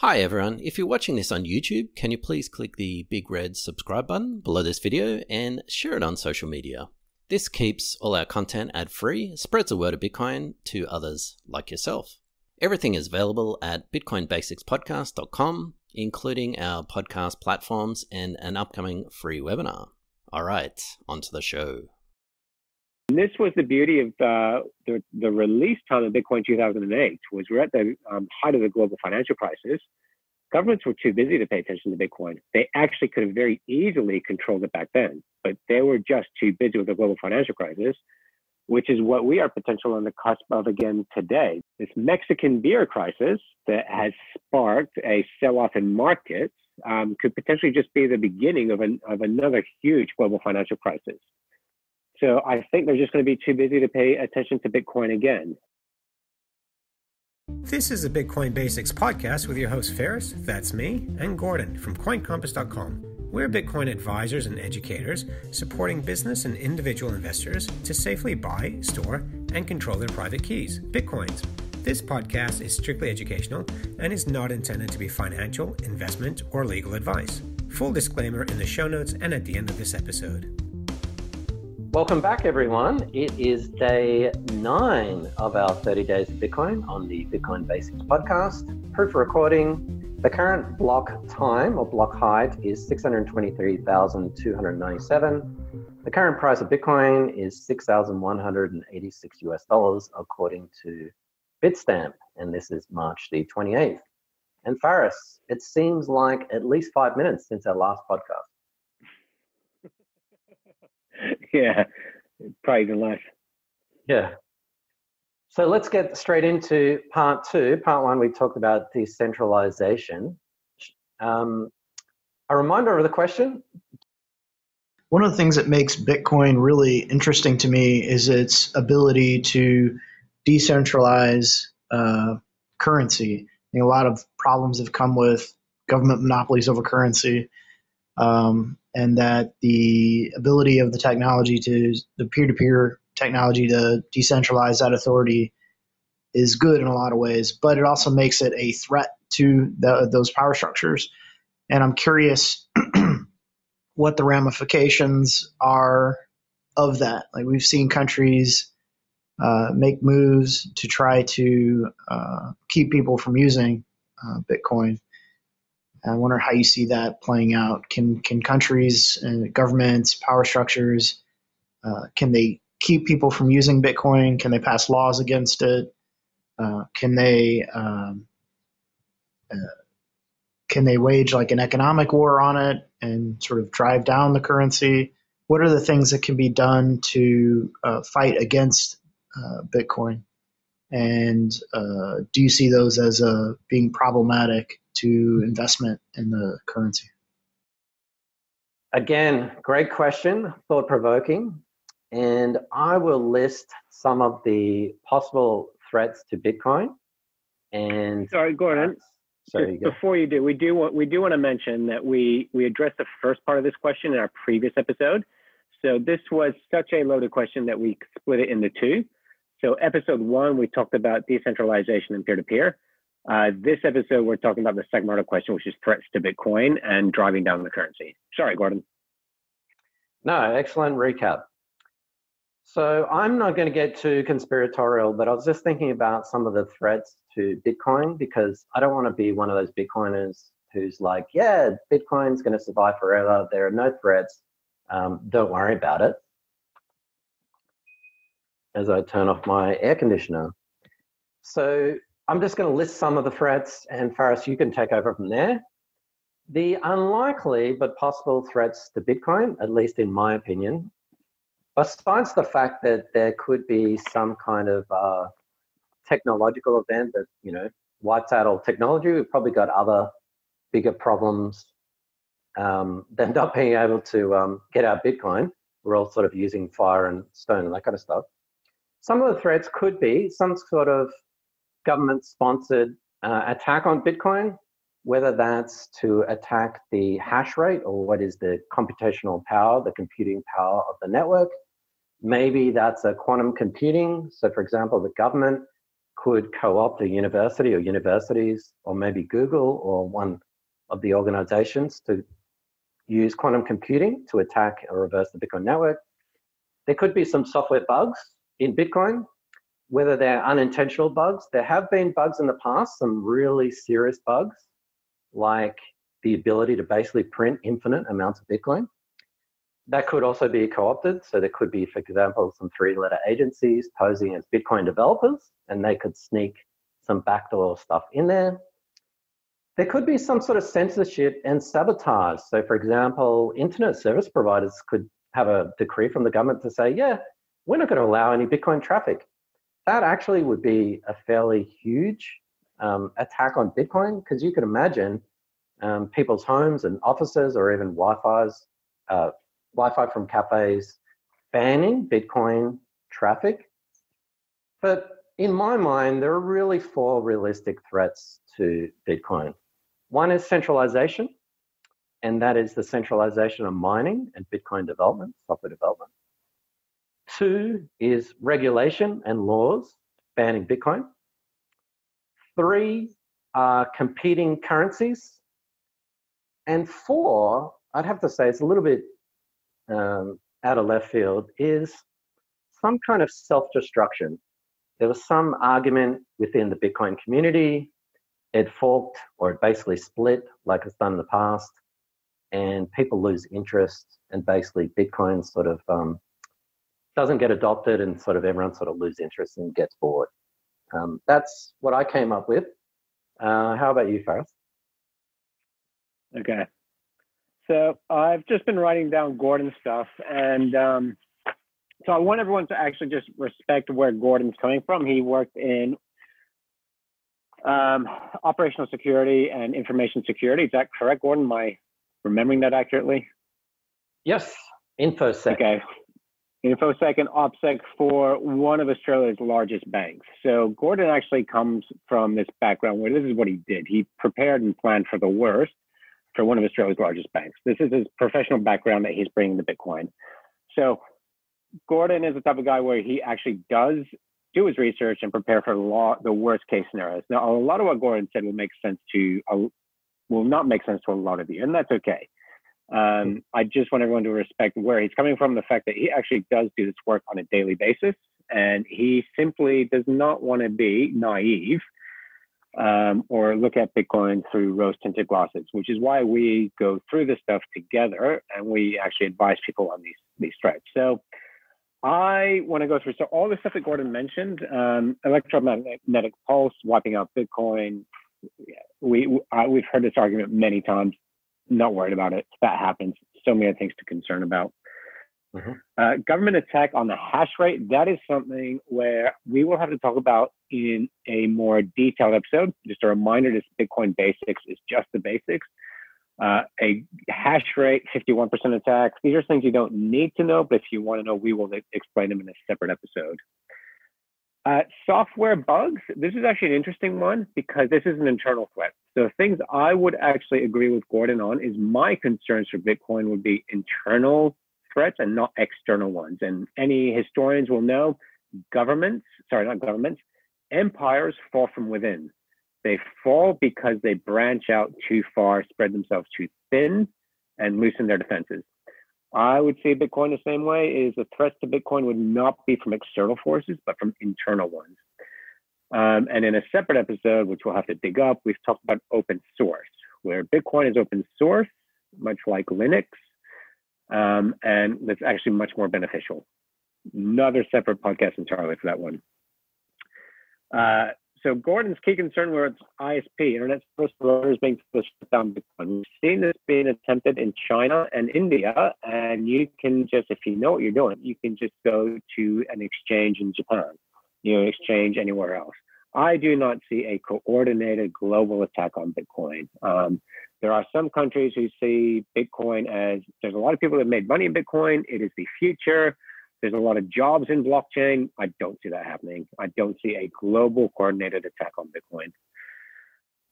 Hi everyone, if you're watching this on YouTube, can you please click the big red subscribe button below this video and share it on social media. This keeps all our content ad free, spreads the word of Bitcoin to others like yourself. Everything is available at bitcoinbasicspodcast.com, including our podcast platforms and an upcoming free webinar. All right, on to the show. This was the beauty of uh, the, the release time of Bitcoin 2008 was we're at the um, height of the global financial crisis. Governments were too busy to pay attention to Bitcoin. They actually could have very easily controlled it back then, but they were just too busy with the global financial crisis, which is what we are potentially on the cusp of again today. This Mexican beer crisis that has sparked a sell-off in markets um, could potentially just be the beginning of, an, of another huge global financial crisis. So I think they're just going to be too busy to pay attention to Bitcoin again. This is the Bitcoin Basics podcast with your host Ferris, that's me, and Gordon from CoinCompass.com. We're Bitcoin advisors and educators supporting business and individual investors to safely buy, store, and control their private keys, Bitcoins. This podcast is strictly educational and is not intended to be financial, investment, or legal advice. Full disclaimer in the show notes and at the end of this episode. Welcome back, everyone. It is day nine of our 30 Days of Bitcoin on the Bitcoin Basics podcast. Proof recording. The current block time or block height is 623,297. The current price of Bitcoin is 6,186 US dollars, according to Bitstamp, and this is March the 28th. And Faris, it seems like at least five minutes since our last podcast. yeah, probably even less. Yeah. So let's get straight into part two. Part one, we talked about decentralization. Um, a reminder of the question. One of the things that makes Bitcoin really interesting to me is its ability to decentralize uh, currency. a lot of problems have come with government monopolies over currency. Um, and that the ability of the technology to the peer-to-peer technology to decentralize that authority is good in a lot of ways, but it also makes it a threat to the, those power structures. And I'm curious what the ramifications are of that. Like we've seen countries uh, make moves to try to uh, keep people from using uh, Bitcoin. I wonder how you see that playing out. Can can countries and governments, power structures, uh, can they keep people from using Bitcoin? Can they pass laws against it? Uh, can they um, uh, can they wage like an economic war on it and sort of drive down the currency? What are the things that can be done to uh, fight against uh, Bitcoin? And uh, do you see those as being problematic to investment in the currency? Again, great question, thought provoking. And I will list some of the possible threats to Bitcoin. And sorry, Gordon. Sorry, you before you do, we do want we do want to mention that we we addressed the first part of this question in our previous episode. So this was such a loaded question that we split it into two. So episode one, we talked about decentralization and peer-to-peer. Uh, this episode, we're talking about the second part of the question, which is threats to Bitcoin and driving down the currency. Sorry, Gordon. No, excellent recap. So I'm not going to get too conspiratorial, but I was just thinking about some of the threats to Bitcoin because I don't want to be one of those Bitcoiners who's like, yeah, Bitcoin's going to survive forever. There are no threats. Um, don't worry about it. As I turn off my air conditioner. So I'm just going to list some of the threats, and Faris, you can take over from there. The unlikely but possible threats to Bitcoin, at least in my opinion, besides the fact that there could be some kind of uh, technological event that you know wipes out all technology, we've probably got other bigger problems um, than not being able to um, get our Bitcoin. We're all sort of using fire and stone and that kind of stuff. Some of the threats could be some sort of government sponsored uh, attack on Bitcoin, whether that's to attack the hash rate or what is the computational power, the computing power of the network. Maybe that's a quantum computing. So, for example, the government could co-opt a university or universities or maybe Google or one of the organizations to use quantum computing to attack or reverse the Bitcoin network. There could be some software bugs in Bitcoin, whether they're unintentional bugs. There have been bugs in the past, some really serious bugs, like the ability to basically print infinite amounts of Bitcoin. That could also be co opted. So there could be, for example, some three letter agencies posing as Bitcoin developers, and they could sneak some backdoor stuff in there. There could be some sort of censorship and sabotage. So, for example, internet service providers could have a decree from the government to say, yeah, we're not going to allow any Bitcoin traffic. That actually would be a fairly huge um, attack on Bitcoin because you could imagine um, people's homes and offices or even Wi-Fi's, uh, Wi-Fi from cafes banning Bitcoin traffic. But in my mind, there are really four realistic threats to Bitcoin. One is centralization, and that is the centralization of mining and Bitcoin development, software development. Two is regulation and laws banning Bitcoin. Three are competing currencies and four, I'd have to say it's a little bit um, out of left field, is some kind of self destruction. There was some argument within the Bitcoin community. It forked or it basically split like it's done in the past, and people lose interest, and basically Bitcoin sort of um, doesn't get adopted, and sort of everyone sort of loses interest and gets bored. Um, that's what I came up with. Uh, how about you, Faris? Okay. So I've just been writing down Gordon's stuff, and um, so I want everyone to actually just respect where Gordon's coming from. He worked in um, operational security and information security. Is that correct, Gordon? Am I remembering that accurately? Yes, InfoSec. Okay. InfoSec and OPSEC for one of Australia's largest banks. So Gordon actually comes from this background where this is what he did. He prepared and planned for the worst for one of Australia's largest banks. This is his professional background that he's bringing to Bitcoin. So Gordon is the type of guy where he actually does do his research and prepare for law, the worst case scenarios. Now, a lot of what Gordon said will make sense to, uh, will not make sense to a lot of you, and that's okay. Um, I just want everyone to respect where he's coming from, the fact that he actually does do this work on a daily basis, and he simply does not want to be naive um, or look at Bitcoin through rose tinted glasses, which is why we go through this stuff together and we actually advise people on these, these threads. So I want to go through so all the stuff that Gordon mentioned, um, electromagnetic pulse, wiping out Bitcoin. We, uh, we've heard this argument many times. Not worried about it. That happens. So many things to concern about. Mm-hmm. Uh, government attack on the hash rate, that is something where we will have to talk about in a more detailed episode. Just a reminder this Bitcoin basics is just the basics. Uh, a hash rate, 51% attack. These are things you don't need to know, but if you want to know, we will explain them in a separate episode. Uh, software bugs. This is actually an interesting one because this is an internal threat. So things I would actually agree with Gordon on is my concerns for Bitcoin would be internal threats and not external ones. And any historians will know governments, sorry, not governments, empires fall from within. They fall because they branch out too far, spread themselves too thin, and loosen their defenses. I would say Bitcoin the same way is the threats to Bitcoin would not be from external forces, but from internal ones. Um, and in a separate episode, which we'll have to dig up, we've talked about open source, where Bitcoin is open source, much like Linux, um, and that's actually much more beneficial. Another separate podcast entirely for that one. Uh, so Gordon's key concern was ISP, Internet Service Providers being shut down Bitcoin. We've seen this being attempted in China and India, and you can just, if you know what you're doing, you can just go to an exchange in Japan, you know, exchange anywhere else. I do not see a coordinated global attack on Bitcoin. Um, there are some countries who see Bitcoin as there's a lot of people that made money in Bitcoin. It is the future. There's a lot of jobs in blockchain. I don't see that happening. I don't see a global coordinated attack on Bitcoin.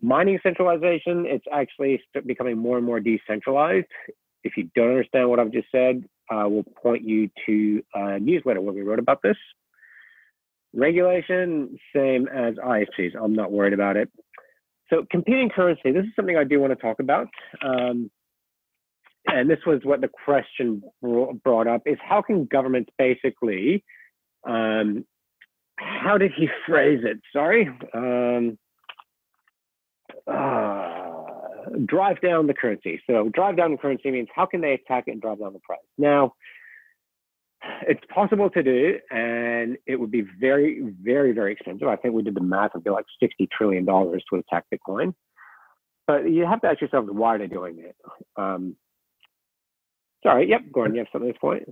Mining centralization, it's actually becoming more and more decentralized. If you don't understand what I've just said, I will point you to a newsletter where we wrote about this. Regulation, same as ISPs. I'm not worried about it. So competing currency, this is something I do want to talk about. Um, and this was what the question brought up is how can governments basically um, how did he phrase it sorry um, uh, drive down the currency so drive down the currency means how can they attack it and drive down the price now it's possible to do, and it would be very, very, very expensive. I think we did the math; it'd be like sixty trillion dollars to attack Bitcoin. But you have to ask yourself, why are they doing it? Um, sorry, yep, Gordon, you have something to point.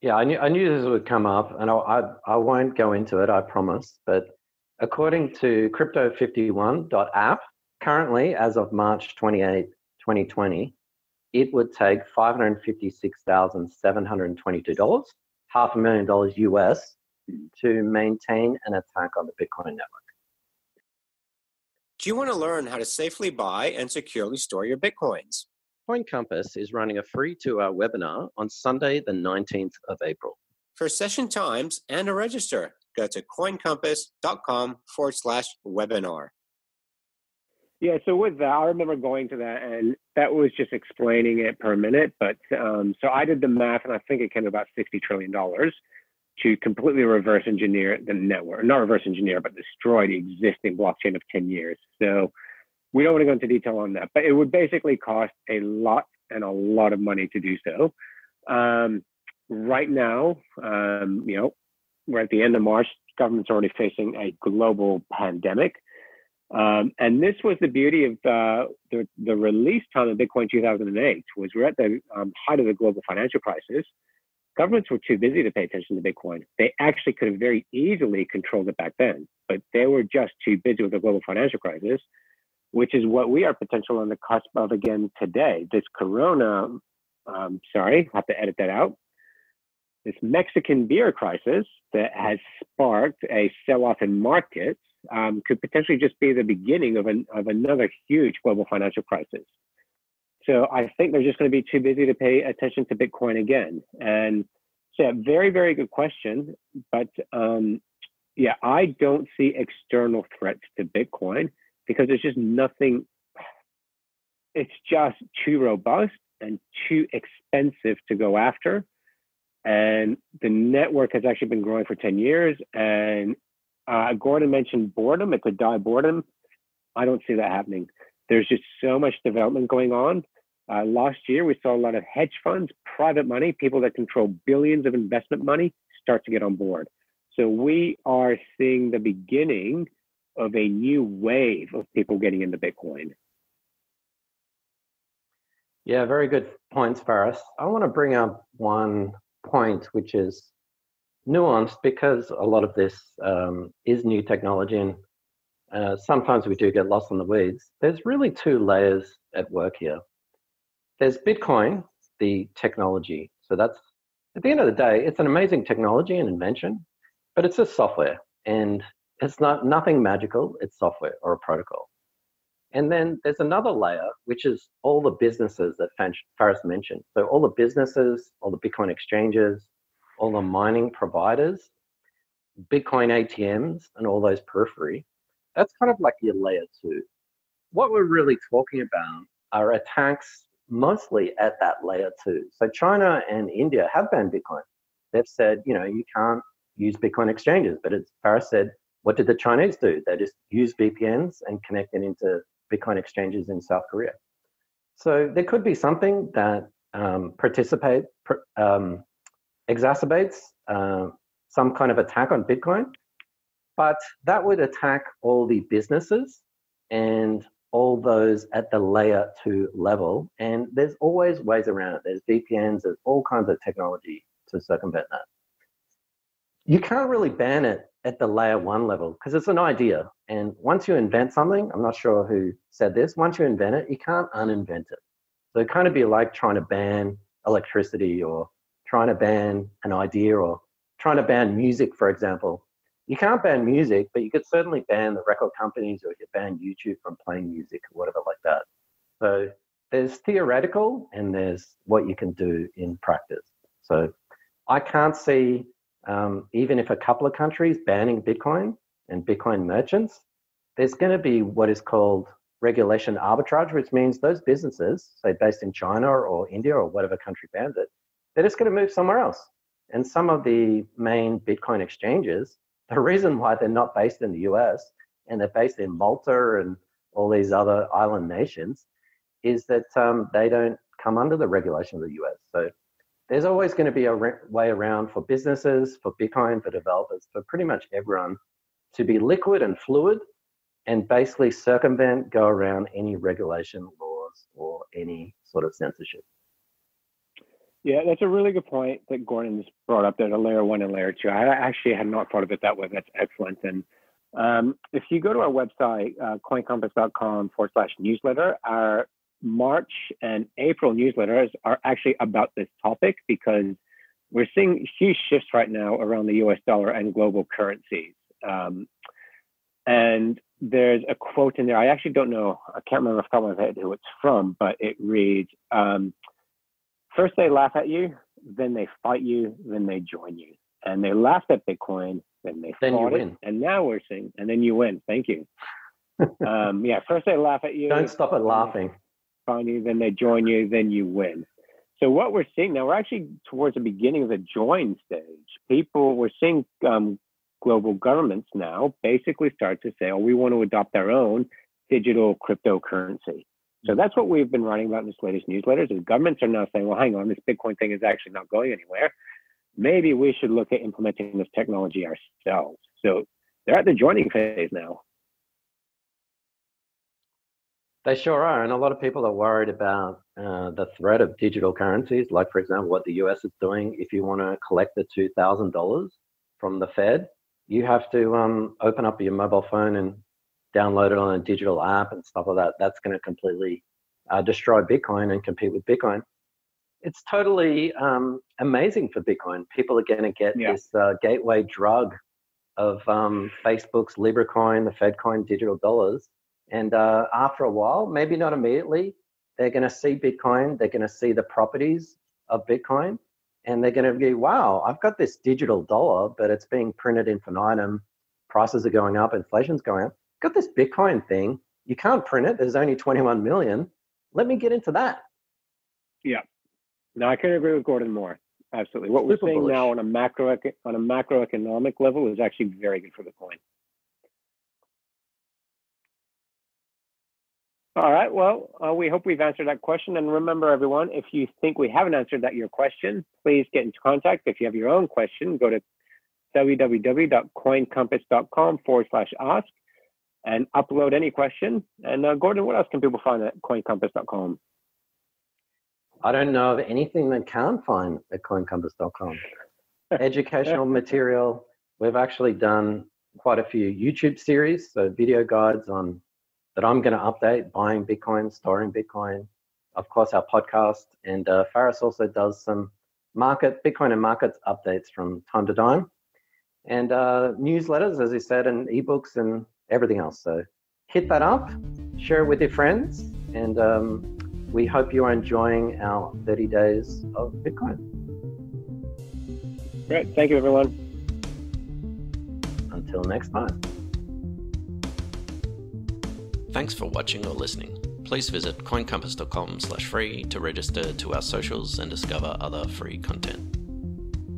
Yeah, I knew I knew this would come up, and I I, I won't go into it, I promise. But according to Crypto51.app, currently as of March 28, 2020, it would take $556,722 half a million dollars US to maintain an attack on the Bitcoin network. Do you want to learn how to safely buy and securely store your Bitcoins? Coin Compass is running a free two hour webinar on Sunday, the 19th of April. For session times and to register, go to coincompass.com forward slash webinar. Yeah, so with that, I remember going to that, and that was just explaining it per minute. But um, so I did the math, and I think it came to about sixty trillion dollars to completely reverse engineer the network, not reverse engineer, but destroy the existing blockchain of ten years. So we don't want to go into detail on that, but it would basically cost a lot and a lot of money to do so. Um, right now, um, you know, we're at the end of March. Government's are already facing a global pandemic. Um, and this was the beauty of uh, the, the release time of Bitcoin 2008 was we're at the um, height of the global financial crisis. Governments were too busy to pay attention to Bitcoin. They actually could have very easily controlled it back then, but they were just too busy with the global financial crisis, which is what we are potentially on the cusp of again today. This Corona, um, sorry, have to edit that out. This Mexican beer crisis that has sparked a sell-off in markets um, could potentially just be the beginning of, an, of another huge global financial crisis. So I think they're just going to be too busy to pay attention to Bitcoin again. And so, yeah, very, very good question. But um, yeah, I don't see external threats to Bitcoin because there's just nothing, it's just too robust and too expensive to go after. And the network has actually been growing for 10 years and uh, Gordon mentioned boredom. It could die boredom. I don't see that happening. There's just so much development going on. Uh, last year, we saw a lot of hedge funds, private money, people that control billions of investment money start to get on board. So we are seeing the beginning of a new wave of people getting into Bitcoin. Yeah, very good points, Faris. I want to bring up one point, which is nuanced because a lot of this um, is new technology and uh, sometimes we do get lost in the weeds. There's really two layers at work here. There's Bitcoin, the technology. So that's at the end of the day, it's an amazing technology and invention, but it's just software and it's not nothing magical. It's software or a protocol. And then there's another layer, which is all the businesses that Faris mentioned. So all the businesses, all the Bitcoin exchanges, all the mining providers, Bitcoin ATMs, and all those periphery, that's kind of like your layer two. What we're really talking about are attacks mostly at that layer two. So China and India have banned Bitcoin. They've said, you know, you can't use Bitcoin exchanges. But as Faris said, what did the Chinese do? They just use VPNs and connected into Bitcoin exchanges in South Korea. So there could be something that um, participate um, exacerbates uh, some kind of attack on Bitcoin, but that would attack all the businesses and all those at the layer two level. And there's always ways around it. There's VPNs, there's all kinds of technology to circumvent that. You can't really ban it at the layer one level because it's an idea. And once you invent something, I'm not sure who said this, once you invent it, you can't uninvent it. So it kind of be like trying to ban electricity or trying to ban an idea or trying to ban music, for example. You can't ban music, but you could certainly ban the record companies or you could ban YouTube from playing music or whatever like that. So there's theoretical and there's what you can do in practice. So I can't see um, even if a couple of countries banning Bitcoin and Bitcoin merchants, there's going to be what is called regulation arbitrage, which means those businesses, say based in China or India or whatever country bans it, they're just going to move somewhere else. And some of the main Bitcoin exchanges, the reason why they're not based in the US and they're based in Malta and all these other island nations is that um, they don't come under the regulation of the US. So there's always going to be a re- way around for businesses, for Bitcoin, for developers, for pretty much everyone to be liquid and fluid and basically circumvent, go around any regulation laws or any sort of censorship. Yeah, that's a really good point that Gordon's brought up there, the layer one and layer two. I actually had not thought of it that way. That's excellent. And um, if you go to our website, uh, coincompass.com forward slash newsletter, our March and April newsletters are actually about this topic because we're seeing huge shifts right now around the US dollar and global currencies. Um, and there's a quote in there. I actually don't know. I can't remember off the top of my head who it's from, but it reads um, First they laugh at you, then they fight you, then they join you. And they laughed at Bitcoin, then they then fought you it, win. and now we're seeing, and then you win. Thank you. um, yeah, first they laugh at you. Don't stop at laughing. Find you, then they join you, then you win. So what we're seeing now, we're actually towards the beginning of the join stage. People, we're seeing um, global governments now basically start to say, oh, we want to adopt our own digital cryptocurrency. So that's what we've been writing about in this latest newsletters is governments are now saying, well, hang on, this Bitcoin thing is actually not going anywhere. Maybe we should look at implementing this technology ourselves. So they're at the joining phase now. They sure are. And a lot of people are worried about uh, the threat of digital currencies, like, for example, what the US is doing. If you want to collect the $2,000 from the Fed, you have to um, open up your mobile phone and download it on a digital app and stuff like that. That's going to completely uh, destroy Bitcoin and compete with Bitcoin. It's totally um, amazing for Bitcoin. People are going to get Yeah. this uh, gateway drug of um, Facebook's LibraCoin, the FedCoin digital dollars. And uh, after a while, maybe not immediately, they're going to see Bitcoin, they're going to see the properties of Bitcoin, and they're going to be, wow, I've got this digital dollar, but it's being printed infinitum. Prices are going up, inflation's going up. Got this Bitcoin thing. You can't print it. There's only 21 million. Let me get into that. Yeah. No, I couldn't agree with Gordon more. Absolutely. What we're Super seeing now on a macro on a macroeconomic level is actually very good for the coin. All right. Well, uh, we hope we've answered that question. And remember, everyone, if you think we haven't answered that your question, please get into contact. If you have your own question, go to www.coincompass.com forward slash ask and upload any question. And uh, Gordon, what else can people find at coincompass.com? I don't know of anything they can't find at coincompass.com. Educational material. We've actually done quite a few YouTube series, so video guides on that I'm going to update buying Bitcoin, storing Bitcoin. Of course, our podcast, and uh, Faris also does some market Bitcoin and markets updates from time to time, and uh, newsletters, as he said, and ebooks and everything else. So hit that up, share it with your friends, and um, we hope you are enjoying our 30 days of Bitcoin. Great. Thank you, everyone. Until next time. Thanks for watching or listening. Please visit coincompass.com slash free to register to our socials and discover other free content.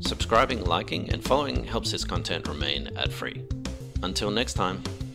Subscribing, liking, and following helps this content remain ad free. Until next time.